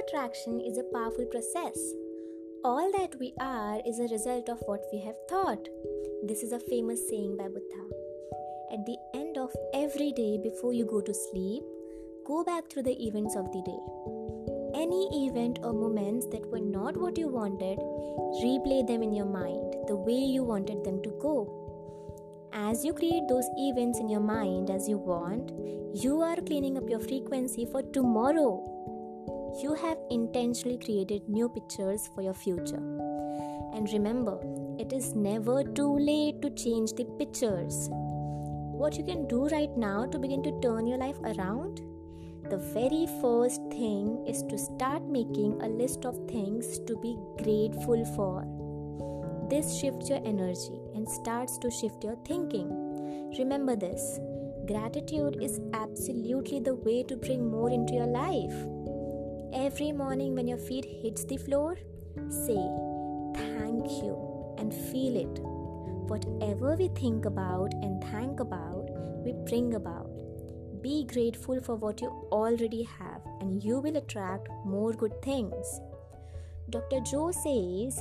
attraction is a powerful process. All that we are is a result of what we have thought. This is a famous saying by Buddha. At the end of every day before you go to sleep, go back through the events of the day. Any event or moments that were not what you wanted, replay them in your mind the way you wanted them to go. As you create those events in your mind as you want, you are cleaning up your frequency for tomorrow. You have intentionally created new pictures for your future. And remember, it is never too late to change the pictures. What you can do right now to begin to turn your life around? The very first thing is to start making a list of things to be grateful for. This shifts your energy and starts to shift your thinking. Remember this gratitude is absolutely the way to bring more into your life. Every morning when your feet hits the floor, say thank you and feel it. Whatever we think about and thank about, we bring about. Be grateful for what you already have and you will attract more good things. Dr. Joe says,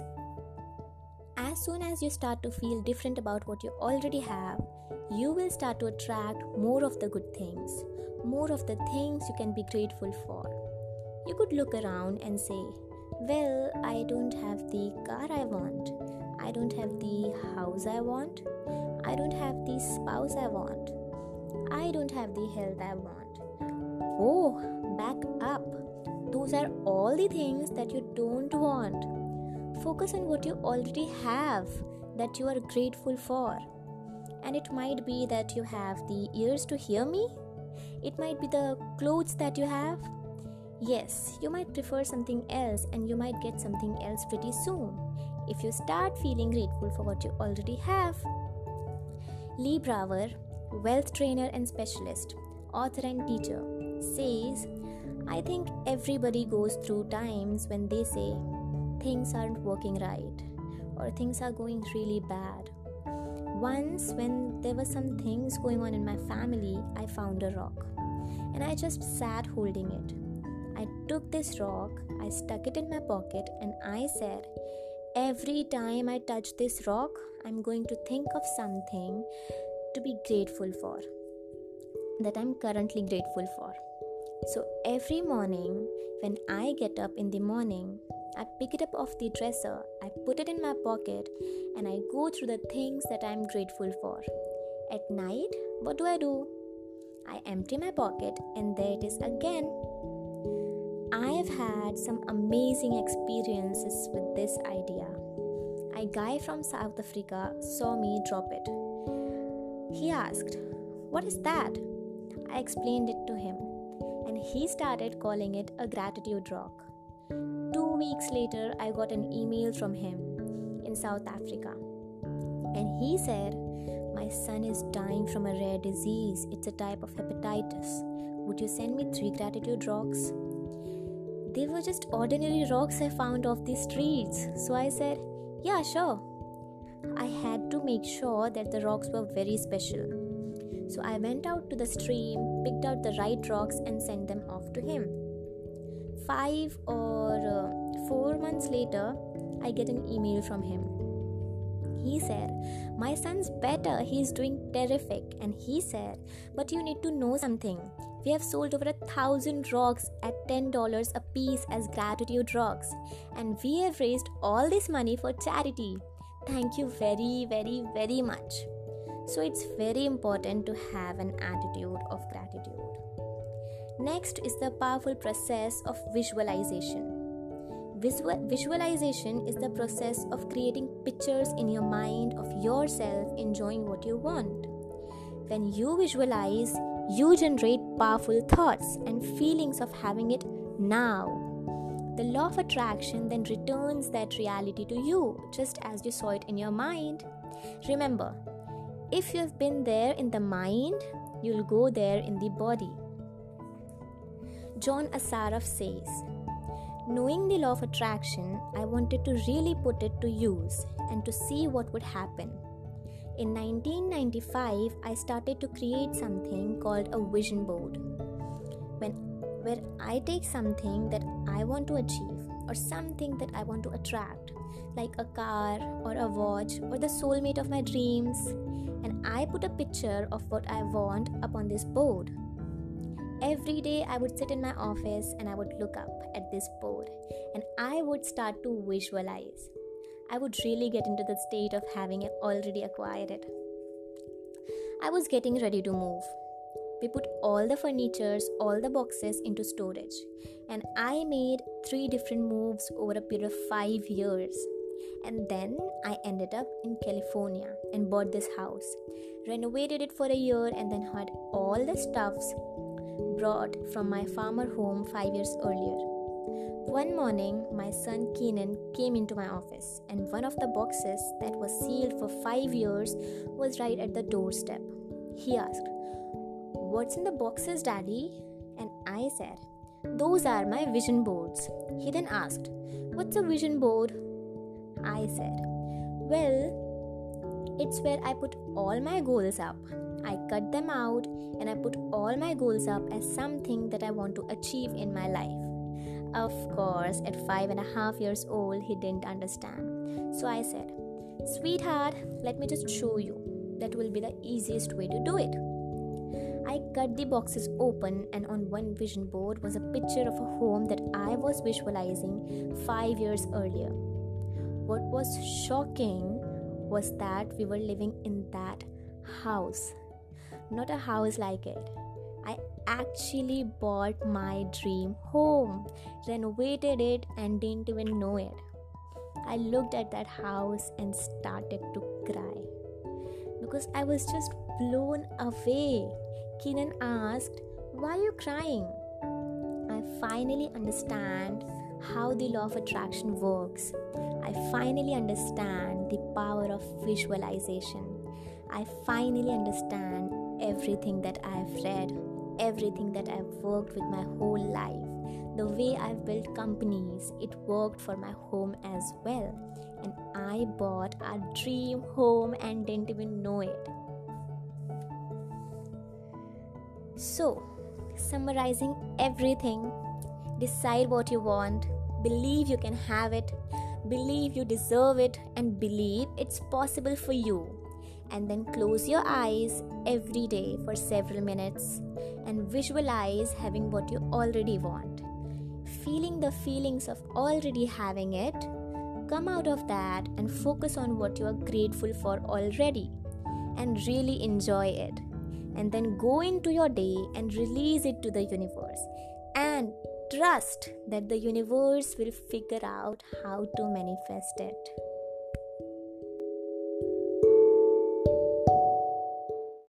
as soon as you start to feel different about what you already have, you will start to attract more of the good things, more of the things you can be grateful for. You could look around and say, Well, I don't have the car I want. I don't have the house I want. I don't have the spouse I want. I don't have the health I want. Oh, back up. Those are all the things that you don't want. Focus on what you already have that you are grateful for. And it might be that you have the ears to hear me. It might be the clothes that you have Yes, you might prefer something else and you might get something else pretty soon if you start feeling grateful for what you already have. Lee Brower, wealth trainer and specialist, author and teacher, says, I think everybody goes through times when they say things aren't working right or things are going really bad. Once, when there were some things going on in my family, I found a rock and I just sat holding it I took this rock, I stuck it in my pocket, and I said, Every time I touch this rock, I'm going to think of something to be grateful for, that I'm currently grateful for. So every morning, when I get up in the morning, I pick it up off the dresser, I put it in my pocket, and I go through the things that I'm grateful for. At night, what do I do? I empty my pocket, and there it is again. I've had some amazing experiences with this idea. A guy from South Africa saw me drop it. He asked, What is that? I explained it to him, and he started calling it a gratitude rock. Two weeks later, I got an email from him in South Africa, and he said, My son is dying from a rare disease. It's a type of hepatitis. Would you send me three gratitude rocks? They were just ordinary rocks I found off the streets. So I said, Yeah, sure. I had to make sure that the rocks were very special. So I went out to the stream, picked out the right rocks, and sent them off to him. Five or uh, four months later, I get an email from him. He said, My son's better, he's doing terrific. And he said, But you need to know something. We have sold over a thousand rocks at $10 a piece as gratitude rocks, and we have raised all this money for charity. Thank you very, very, very much. So, it's very important to have an attitude of gratitude. Next is the powerful process of visualization. Visual- visualization is the process of creating pictures in your mind of yourself enjoying what you want. When you visualize, you generate powerful thoughts and feelings of having it now. The law of attraction then returns that reality to you, just as you saw it in your mind. Remember, if you have been there in the mind, you'll go there in the body. John Assaraf says, Knowing the law of attraction, I wanted to really put it to use and to see what would happen. In 1995, I started to create something called a vision board. When where I take something that I want to achieve or something that I want to attract, like a car or a watch or the soulmate of my dreams, and I put a picture of what I want upon this board. Every day I would sit in my office and I would look up at this board and I would start to visualize. I would really get into the state of having already acquired it. I was getting ready to move. We put all the furnitures, all the boxes into storage, and I made three different moves over a period of five years. And then I ended up in California and bought this house, renovated it for a year, and then had all the stuffs brought from my farmer home five years earlier. One morning, my son Keenan came into my office, and one of the boxes that was sealed for five years was right at the doorstep. He asked, What's in the boxes, Daddy? And I said, Those are my vision boards. He then asked, What's a vision board? I said, Well, it's where I put all my goals up. I cut them out and I put all my goals up as something that I want to achieve in my life. Of course, at five and a half years old, he didn't understand. So I said, Sweetheart, let me just show you. That will be the easiest way to do it. I cut the boxes open, and on one vision board was a picture of a home that I was visualizing five years earlier. What was shocking was that we were living in that house, not a house like it. I actually bought my dream home, renovated it, and didn't even know it. I looked at that house and started to cry because I was just blown away. Keenan asked, Why are you crying? I finally understand how the law of attraction works. I finally understand the power of visualization. I finally understand everything that I've read, everything that I've worked with my whole life. The way I've built companies, it worked for my home as well and I bought a dream home and didn't even know it. So, summarizing everything, decide what you want, believe you can have it, believe you deserve it, and believe it's possible for you. And then close your eyes every day for several minutes and visualize having what you already want. Feeling the feelings of already having it Come out of that and focus on what you are grateful for already and really enjoy it. And then go into your day and release it to the universe. And trust that the universe will figure out how to manifest it.